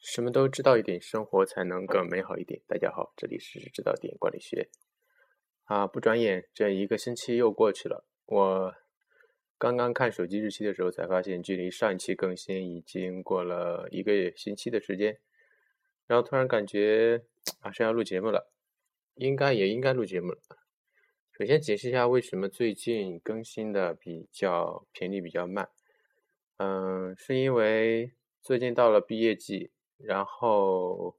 什么都知道一点，生活才能更美好一点。大家好，这里是知道点管理学。啊，不转眼这一个星期又过去了。我刚刚看手机日期的时候，才发现距离上一期更新已经过了一个星期的时间。然后突然感觉马上要录节目了，应该也应该录节目了。首先解释一下为什么最近更新的比较频率比较慢。嗯，是因为最近到了毕业季。然后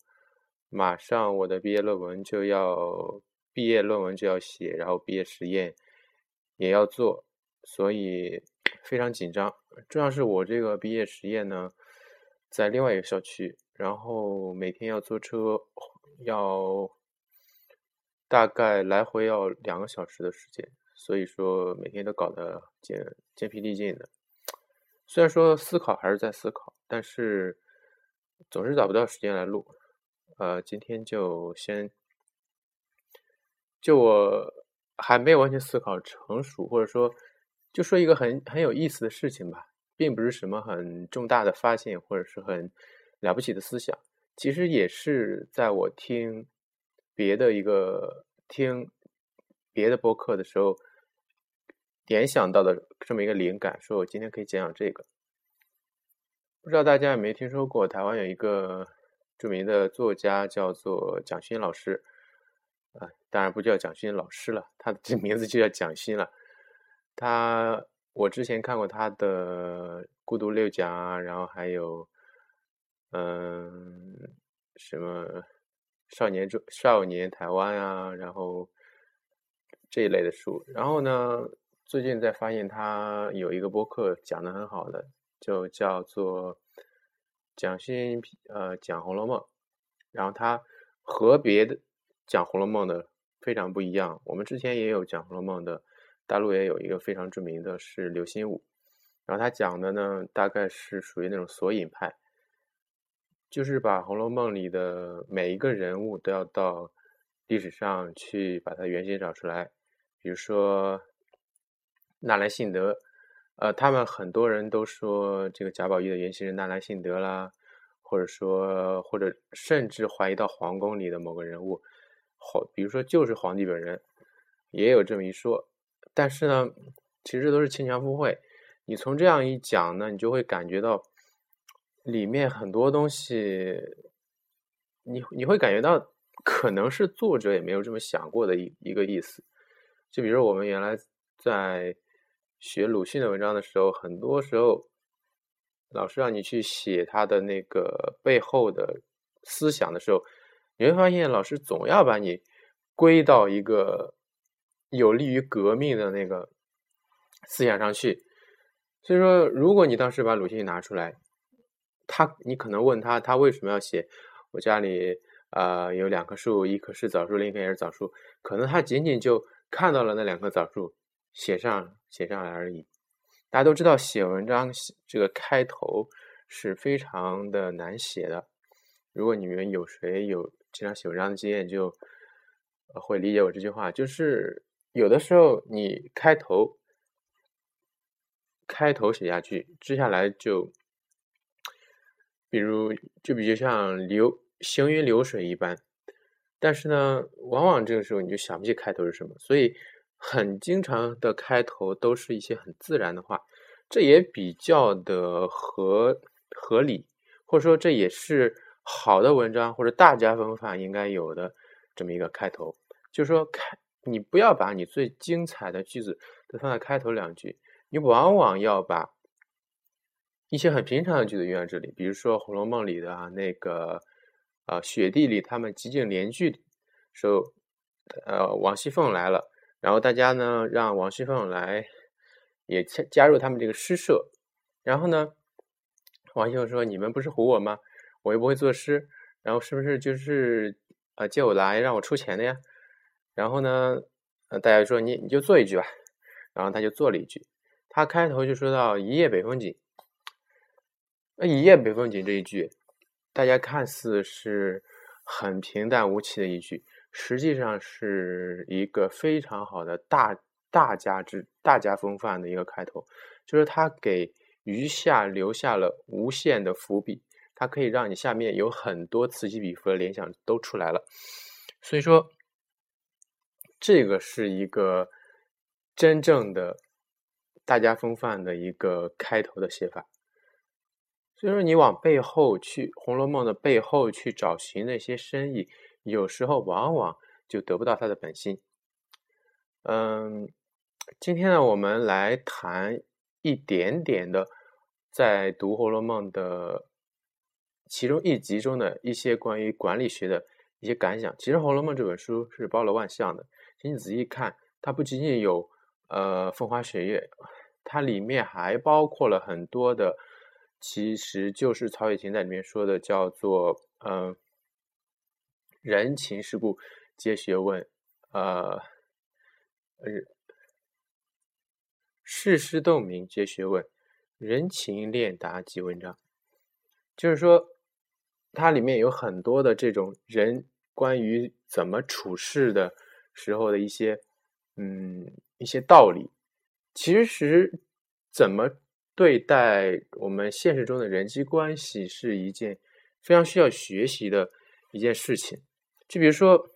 马上我的毕业论文就要毕业论文就要写，然后毕业实验也要做，所以 非常紧张。重要是我这个毕业实验呢，在另外一个校区，然后每天要坐车，要大概来回要两个小时的时间，所以说每天都搞得筋筋疲力尽的。虽然说思考还是在思考，但是。总是找不到时间来录，呃，今天就先，就我还没有完全思考成熟，或者说，就说一个很很有意思的事情吧，并不是什么很重大的发现，或者是很了不起的思想，其实也是在我听别的一个听别的播客的时候联想到的这么一个灵感，说我今天可以讲讲这个。不知道大家有没有听说过，台湾有一个著名的作家叫做蒋勋老师，啊，当然不叫蒋勋老师了，他的名字就叫蒋勋了。他，我之前看过他的《孤独六讲》啊，然后还有，嗯，什么《少年中少年台湾》啊，然后这一类的书。然后呢，最近在发现他有一个播客讲的很好的。就叫做讲新呃讲《红楼梦》，然后它和别的讲《红楼梦》的非常不一样。我们之前也有讲《红楼梦》的，大陆也有一个非常著名的是刘心武，然后他讲的呢大概是属于那种索引派，就是把《红楼梦》里的每一个人物都要到历史上去把它原型找出来，比如说纳兰性德。呃，他们很多人都说这个贾宝玉的原型是纳兰性德啦，或者说，或者甚至怀疑到皇宫里的某个人物，好，比如说就是皇帝本人，也有这么一说。但是呢，其实都是牵强附会。你从这样一讲呢，你就会感觉到里面很多东西，你你会感觉到可能是作者也没有这么想过的一一个意思。就比如我们原来在。学鲁迅的文章的时候，很多时候老师让你去写他的那个背后的思想的时候，你会发现老师总要把你归到一个有利于革命的那个思想上去。所以说，如果你当时把鲁迅拿出来，他你可能问他，他为什么要写我家里啊有两棵树，一棵是枣树，另一棵也是枣树，可能他仅仅就看到了那两棵枣树。写上写上来而已。大家都知道，写文章这个开头是非常的难写的。如果你们有谁有经常写文章的经验，就会理解我这句话。就是有的时候你开头开头写下去，接下来就比如就比如像流行云流水一般。但是呢，往往这个时候你就想不起开头是什么，所以。很经常的开头都是一些很自然的话，这也比较的合合理，或者说这也是好的文章或者大家风范应该有的这么一个开头。就是说，开你不要把你最精彩的句子都放在开头两句，你往往要把一些很平常的句子用在这里。比如说《红楼梦》里的啊那个呃雪地里他们极尽联句时候，呃王熙凤来了。然后大家呢，让王熙凤来也加加入他们这个诗社。然后呢，王熙凤说：“你们不是唬我吗？我又不会作诗，然后是不是就是呃借我来让我出钱的呀？”然后呢，呃大家说：“你你就做一句吧。”然后他就做了一句，他开头就说到“一夜北风紧”。那“一夜北风紧”这一句，大家看似是很平淡无奇的一句。实际上是一个非常好的大大家之大家风范的一个开头，就是他给余下留下了无限的伏笔。它可以让你下面有很多此起彼伏的联想都出来了。所以说，这个是一个真正的大家风范的一个开头的写法。所以说，你往背后去，《红楼梦》的背后去找寻那些深意，有时候往往就得不到他的本心。嗯，今天呢，我们来谈一点点的，在读《红楼梦》的其中一集中的一些关于管理学的一些感想。其实，《红楼梦》这本书是包罗万象的，请你仔细看，它不仅仅有呃风花雪月，它里面还包括了很多的。其实就是曹雪芹在里面说的，叫做“嗯，人情世故皆学问，呃，呃，世事洞明皆学问，人情练达即文章。”就是说，它里面有很多的这种人关于怎么处事的时候的一些，嗯，一些道理。其实怎么？对待我们现实中的人际关系是一件非常需要学习的一件事情。就比如说，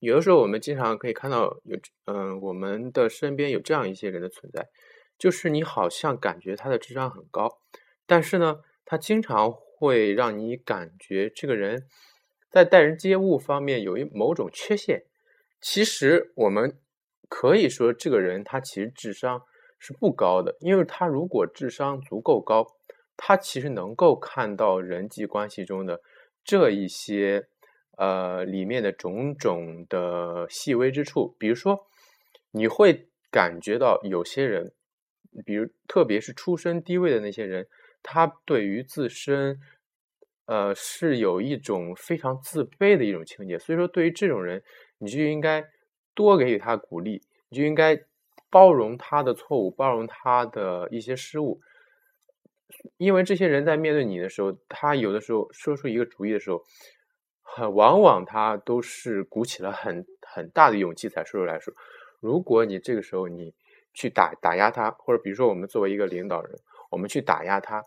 有的时候我们经常可以看到有，嗯，我们的身边有这样一些人的存在，就是你好像感觉他的智商很高，但是呢，他经常会让你感觉这个人在待人接物方面有一某种缺陷。其实我们可以说，这个人他其实智商。是不高的，因为他如果智商足够高，他其实能够看到人际关系中的这一些呃里面的种种的细微之处。比如说，你会感觉到有些人，比如特别是出身低位的那些人，他对于自身呃是有一种非常自卑的一种情节。所以说，对于这种人，你就应该多给予他鼓励，你就应该。包容他的错误，包容他的一些失误，因为这些人在面对你的时候，他有的时候说出一个主意的时候，很往往他都是鼓起了很很大的勇气才说出来说。如果你这个时候你去打打压他，或者比如说我们作为一个领导人，我们去打压他，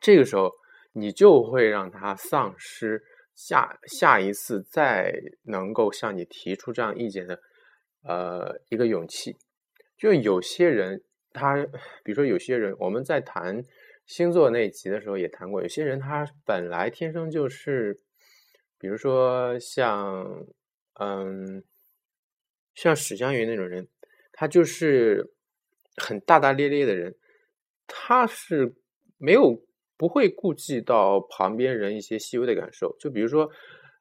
这个时候你就会让他丧失下下一次再能够向你提出这样意见的。呃，一个勇气，就有些人，他比如说有些人，我们在谈星座那一集的时候也谈过，有些人他本来天生就是，比如说像，嗯，像史湘云那种人，他就是很大大咧咧的人，他是没有不会顾及到旁边人一些细微的感受，就比如说。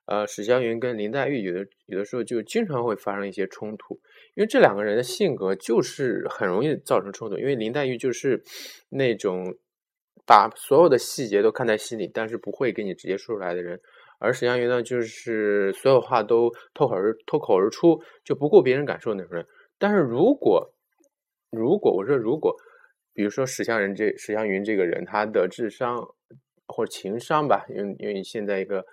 呃，史湘云跟林黛玉有的有的时候就经常会发生一些冲突，因为这两个人的性格就是很容易造成冲突。因为林黛玉就是那种把所有的细节都看在心里，但是不会给你直接说出来的人，而史湘云呢，就是所有话都脱口而脱口而出，就不顾别人感受那种人。但是如果如果我说如果，比如说史湘人这史湘云这个人，他的智商或者情商吧，因为因为现在一个。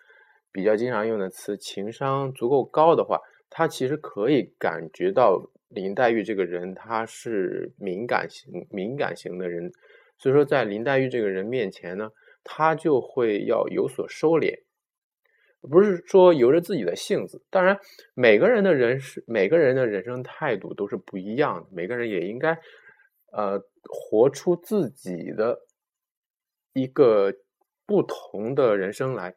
比较经常用的词，情商足够高的话，他其实可以感觉到林黛玉这个人他是敏感型、敏感型的人，所以说在林黛玉这个人面前呢，他就会要有所收敛，不是说由着自己的性子。当然，每个人的人是每个人的人生态度都是不一样的，每个人也应该呃活出自己的一个不同的人生来。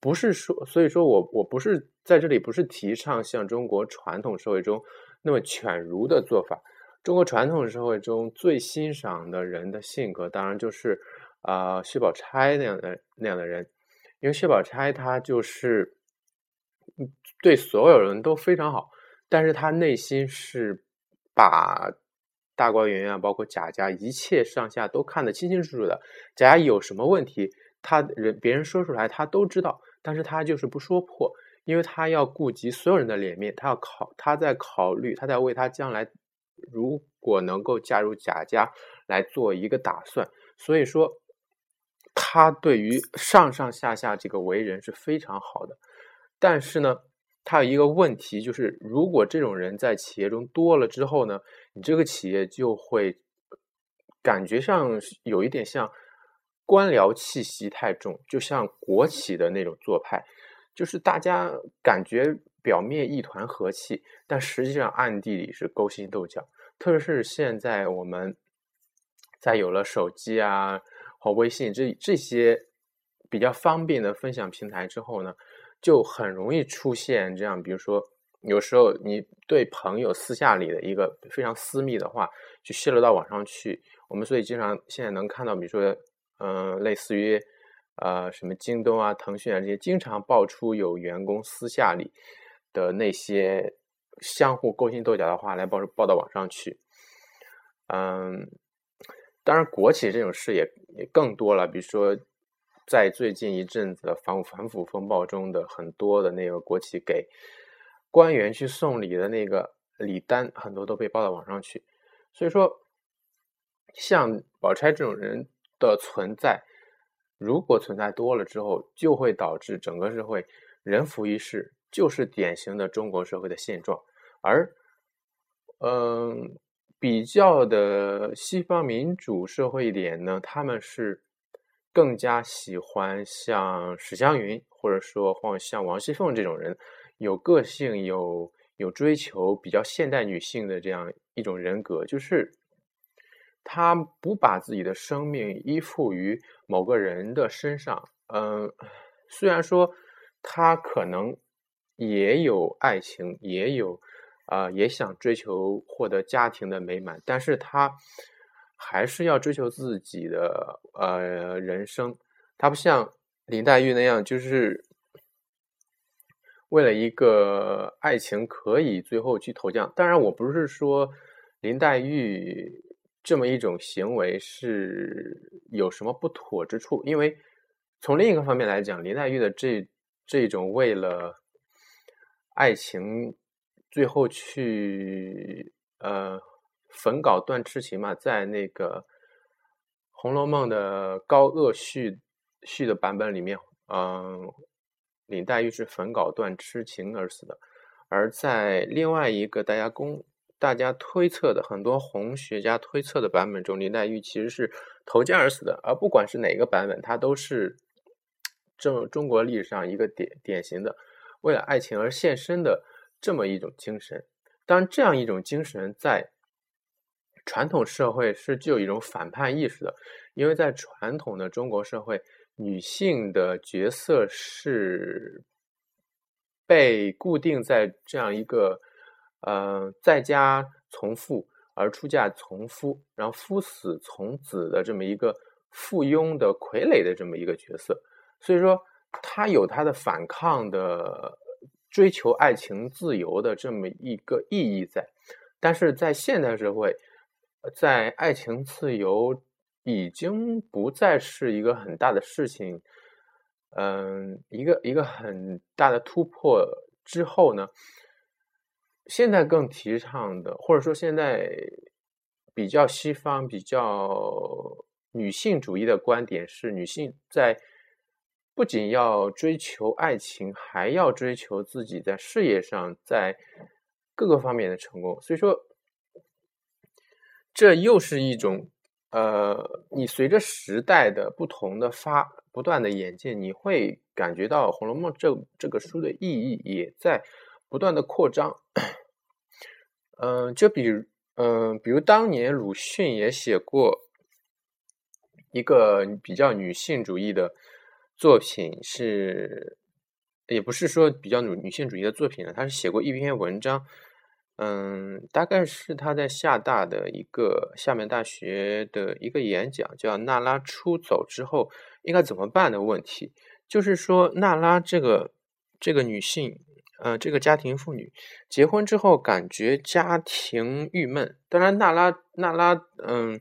不是说，所以说我我不是在这里不是提倡像中国传统社会中那么犬儒的做法。中国传统社会中最欣赏的人的性格，当然就是啊薛宝钗那样的那样的人，因为薛宝钗她就是对所有人都非常好，但是她内心是把大观园啊，包括贾家一切上下都看得清清楚楚的。贾家有什么问题，他人别人说出来，他都知道。但是他就是不说破，因为他要顾及所有人的脸面，他要考，他在考虑，他在为他将来如果能够嫁入贾家来做一个打算。所以说，他对于上上下下这个为人是非常好的。但是呢，他有一个问题，就是如果这种人在企业中多了之后呢，你这个企业就会感觉上有一点像。官僚气息太重，就像国企的那种做派，就是大家感觉表面一团和气，但实际上暗地里是勾心斗角。特别是现在我们在有了手机啊和微信这这些比较方便的分享平台之后呢，就很容易出现这样，比如说有时候你对朋友私下里的一个非常私密的话，就泄露到网上去。我们所以经常现在能看到，比如说，嗯，类似于呃什么京东啊、腾讯啊这些，经常爆出有员工私下里的那些。相互勾心斗角的话来报报到网上去，嗯，当然国企这种事也也更多了。比如说，在最近一阵子的反反腐风暴中的很多的那个国企给官员去送礼的那个礼单，很多都被报到网上去。所以说，像宝钗这种人的存在，如果存在多了之后，就会导致整个社会人浮于事。就是典型的中国社会的现状，而，嗯，比较的西方民主社会一点呢，他们是更加喜欢像史湘云或者说或像王熙凤这种人，有个性、有有追求、比较现代女性的这样一种人格，就是他不把自己的生命依附于某个人的身上。嗯，虽然说他可能。也有爱情，也有，啊，也想追求获得家庭的美满，但是他还是要追求自己的呃人生。他不像林黛玉那样，就是为了一个爱情可以最后去投降。当然，我不是说林黛玉这么一种行为是有什么不妥之处，因为从另一个方面来讲，林黛玉的这这种为了。爱情最后去呃焚稿断痴情嘛，在那个《红楼梦》的高鹗续续的版本里面，嗯，林黛玉是焚稿断痴情而死的；而在另外一个大家公大家推测的很多红学家推测的版本中，林黛玉其实是投江而死的。而不管是哪个版本，它都是中中国历史上一个典典型的。为了爱情而献身的这么一种精神，当然，这样一种精神在传统社会是具有一种反叛意识的，因为在传统的中国社会，女性的角色是被固定在这样一个呃在家从父而出嫁从夫，然后夫死从子的这么一个附庸的傀儡的这么一个角色，所以说。他有他的反抗的追求爱情自由的这么一个意义在，但是在现代社会，在爱情自由已经不再是一个很大的事情，嗯，一个一个很大的突破之后呢，现在更提倡的，或者说现在比较西方、比较女性主义的观点是，女性在。不仅要追求爱情，还要追求自己在事业上，在各个方面的成功。所以说，这又是一种呃，你随着时代的不同的发不断的演进，你会感觉到《红楼梦》这这个书的意义也在不断的扩张。嗯，就比如嗯，比如当年鲁迅也写过一个比较女性主义的。作品是，也不是说比较女女性主义的作品了，他是写过一篇文章，嗯，大概是他在厦大的一个厦门大学的一个演讲，叫娜拉出走之后应该怎么办的问题，就是说娜拉这个这个女性，呃，这个家庭妇女结婚之后感觉家庭郁闷，当然娜拉娜拉，嗯，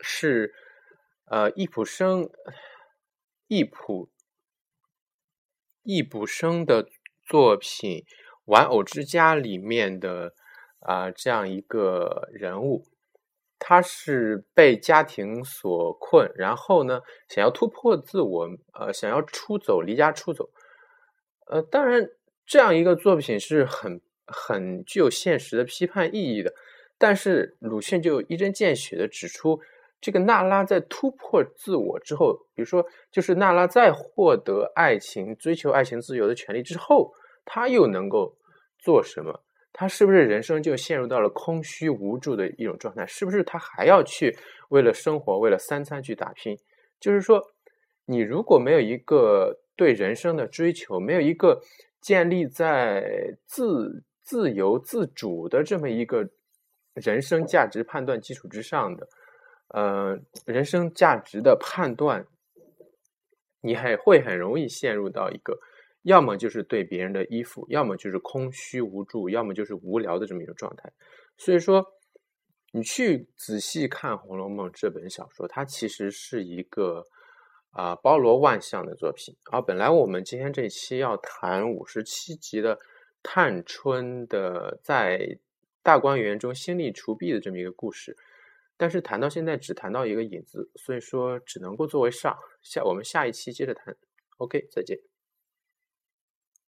是呃易卜生。易卜易卜生的作品《玩偶之家》里面的啊这样一个人物，他是被家庭所困，然后呢想要突破自我，呃想要出走离家出走，呃当然这样一个作品是很很具有现实的批判意义的，但是鲁迅就一针见血的指出，这个娜拉在突破自我之后，比如说，就是娜拉在获得爱情、追求爱情自由的权利之后，她又能够做什么？她是不是人生就陷入到了空虚无助的一种状态？是不是她还要去为了生活、为了三餐去打拼？就是说，你如果没有一个对人生的追求，没有一个建立在自自由自主的这么一个人生价值判断基础之上的。呃，人生价值的判断，你还会很容易陷入到一个，要么就是对别人的依附，要么就是空虚无助，要么就是无聊的这么一个状态。所以说，你去仔细看《红楼梦》这本小说，它其实是一个啊包罗万象的作品。啊本来我们今天这期要谈五十七集的探春的在大观园中心力除弊的这么一个故事。但是谈到现在只谈到一个影子，所以说只能够作为上下，我们下一期接着谈。OK，再见。